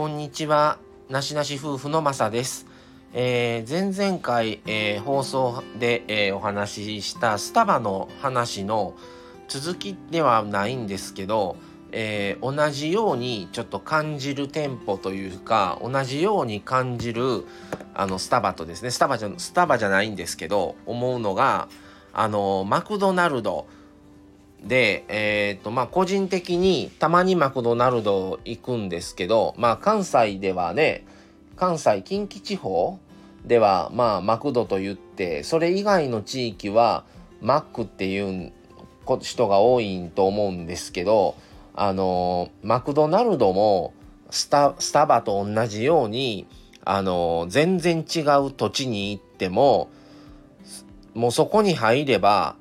こんにちは。なしなし夫婦のまさです。えー、前々回、えー、放送で、えー、お話ししたスタバの話の続きではないんですけど、え、同じようにちょっと感じる店舗というか同じように感じるあのスタバとですねスタバじゃスタバじゃないんですけど思うのがあのマクドナルドで、えっ、ー、と、まあ、個人的にたまにマクドナルド行くんですけど、まあ、関西ではね、関西、近畿地方では、まあ、マクドと言って、それ以外の地域は、マックっていう人が多いと思うんですけど、あの、マクドナルドもスタ、スタバと同じように、あの、全然違う土地に行っても、もうそこに入れば、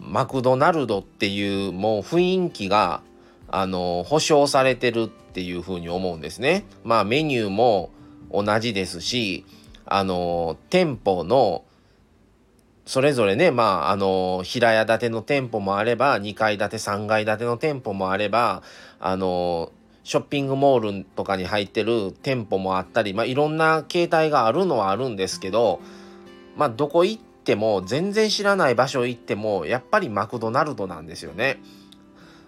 マクドナルドっていうもう雰囲気があの保証されてるっていうふうに思うんですね。まあメニューも同じですしあの店舗のそれぞれねまああの平屋建ての店舗もあれば2階建て3階建ての店舗もあればあのショッピングモールとかに入ってる店舗もあったり、まあ、いろんな形態があるのはあるんですけどまあどこ行っっても全然知らない場所行ってもやっぱりマクドナルドなんですよね。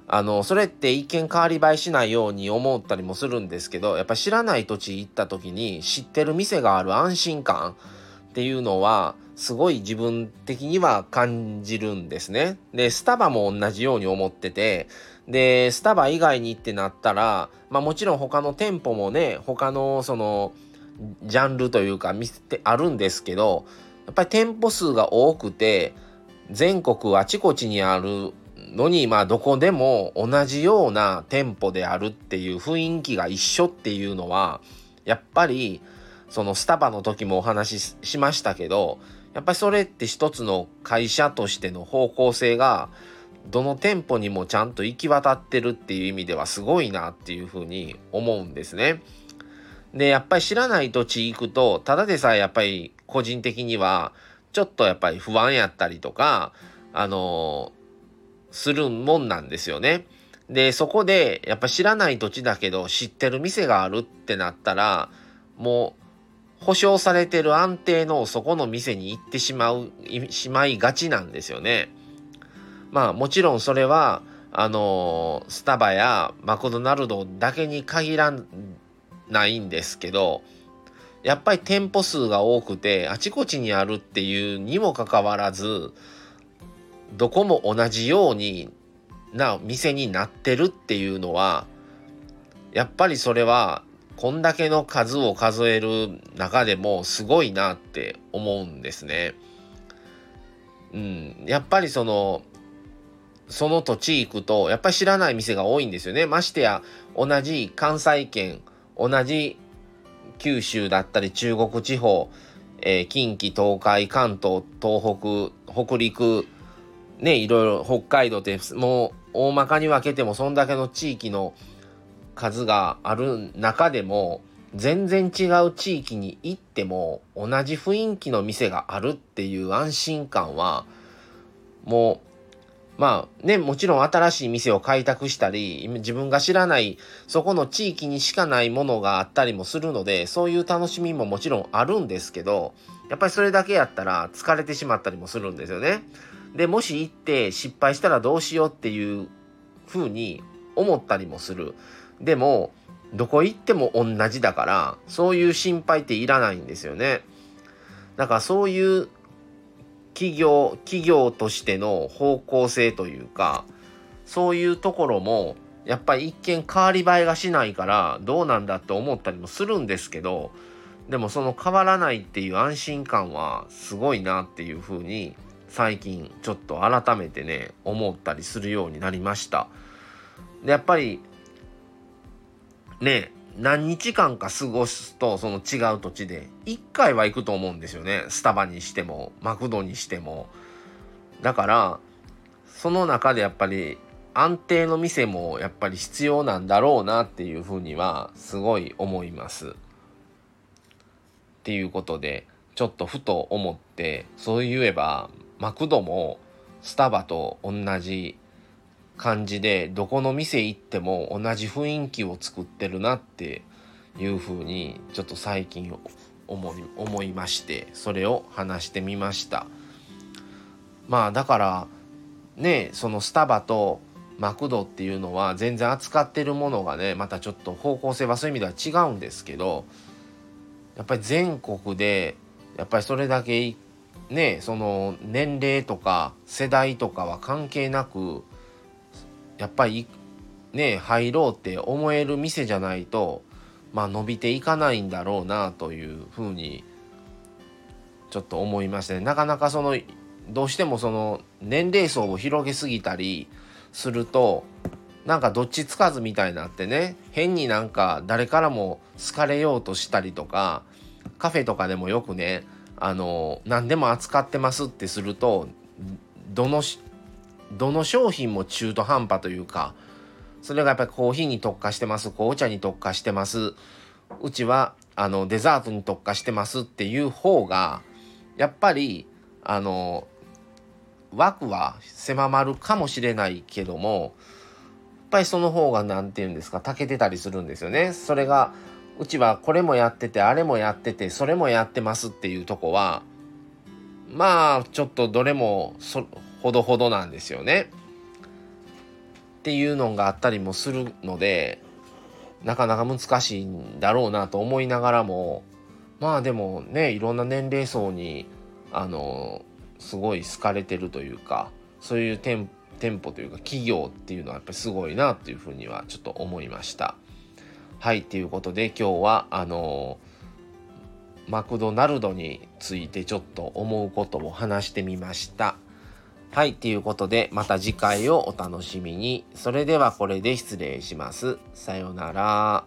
あのそれって一見変わり映えしないように思ったりもするんですけどやっぱ知らない土地行った時に知ってる店がある安心感っていうのはすごい自分的には感じるんですね。でスタバも同じように思っててでスタバ以外にってなったらまあもちろん他の店舗もね他のそのジャンルというか店ってあるんですけどやっぱり店舗数が多くて全国あちこちにあるのにまあどこでも同じような店舗であるっていう雰囲気が一緒っていうのはやっぱりそのスタバの時もお話ししましたけどやっぱりそれって一つの会社としての方向性がどの店舗にもちゃんと行き渡ってるっていう意味ではすごいなっていうふうに思うんですね。でやっぱり知らない土地行くとただでさえやっぱり個人的にはちょっとやっぱり不安やったりとかあのするもんなんですよね。でそこでやっぱ知らない土地だけど知ってる店があるってなったらもう保証されてる安定のそこの店に行ってしまうしまいがちなんですよね。まあもちろんそれはあのスタバやマクドナルドだけに限らんないんですけどやっぱり店舗数が多くてあちこちにあるっていうにもかかわらずどこも同じようにな店になってるっていうのはやっぱりそれはこんだけの数を数える中でもすごいなって思うんですね。うん、やっぱりそのその土地行くとやっぱり知らない店が多いんですよね。ましてや同じ関西圏同じ九州だったり中国地方、えー、近畿東海関東東北北陸ねいろいろ北海道ってもう大まかに分けてもそんだけの地域の数がある中でも全然違う地域に行っても同じ雰囲気の店があるっていう安心感はもうまあね、もちろん新しい店を開拓したり、自分が知らない、そこの地域にしかないものがあったりもするので、そういう楽しみももちろんあるんですけど、やっぱりそれだけやったら疲れてしまったりもするんですよね。で、もし行って失敗したらどうしようっていう風に思ったりもする。でも、どこ行っても同じだから、そういう心配っていらないんですよね。だからそういう企業企業としての方向性というかそういうところもやっぱり一見変わり映えがしないからどうなんだって思ったりもするんですけどでもその変わらないっていう安心感はすごいなっていうふうに最近ちょっと改めてね思ったりするようになりました。でやっぱりね何日間か過ごすとその違う土地で1回は行くと思うんですよね。スタバにしてもマクドにしても。だからその中でやっぱり安定の店もやっぱり必要なんだろうなっていうふうにはすごい思います。っていうことでちょっとふと思ってそう言えばマクドもスタバと同じ感じでどこの店行っても同じ雰囲気を作ってるなっていうふうにちょっと最近思い思いましてそれを話してみました。まあだからねそのスタバとマクドっていうのは全然扱ってるものがねまたちょっと方向性はそういう意味では違うんですけどやっぱり全国でやっぱりそれだけねその年齢とか世代とかは関係なくやっぱりね入ろうって思える店じゃないとまあ伸びていかないんだろうなというふうにちょっと思いましたね。なかなかそのどうしてもその年齢層を広げすぎたりするとなんかどっちつかずみたいになってね変になんか誰からも好かれようとしたりとかカフェとかでもよくねあの何でも扱ってますってするとどのどの商品も中途半端というかそれがやっぱりコーヒーに特化してます紅茶に特化してますうちはあのデザートに特化してますっていう方がやっぱりあの枠は狭まるかもしれないけどもやっぱりその方が何て言うんですかたけてたりするんですよね。それがうちはこれもやっててあれもやっててそれもやってますっていうとこはまあちょっとどれもそほどほどなんですよね。っていうのがあったりもするのでなかなか難しいんだろうなと思いながらもまあでもねいろんな年齢層にあのすごい好かれてるというかそういう店舗というか企業っていうのはやっぱりすごいなっていうふうにはちょっと思いました。はいということで今日はあのマクドナルドについてちょっと思うことを話してみました。はい、ということで、また次回をお楽しみに。それではこれで失礼します。さようなら。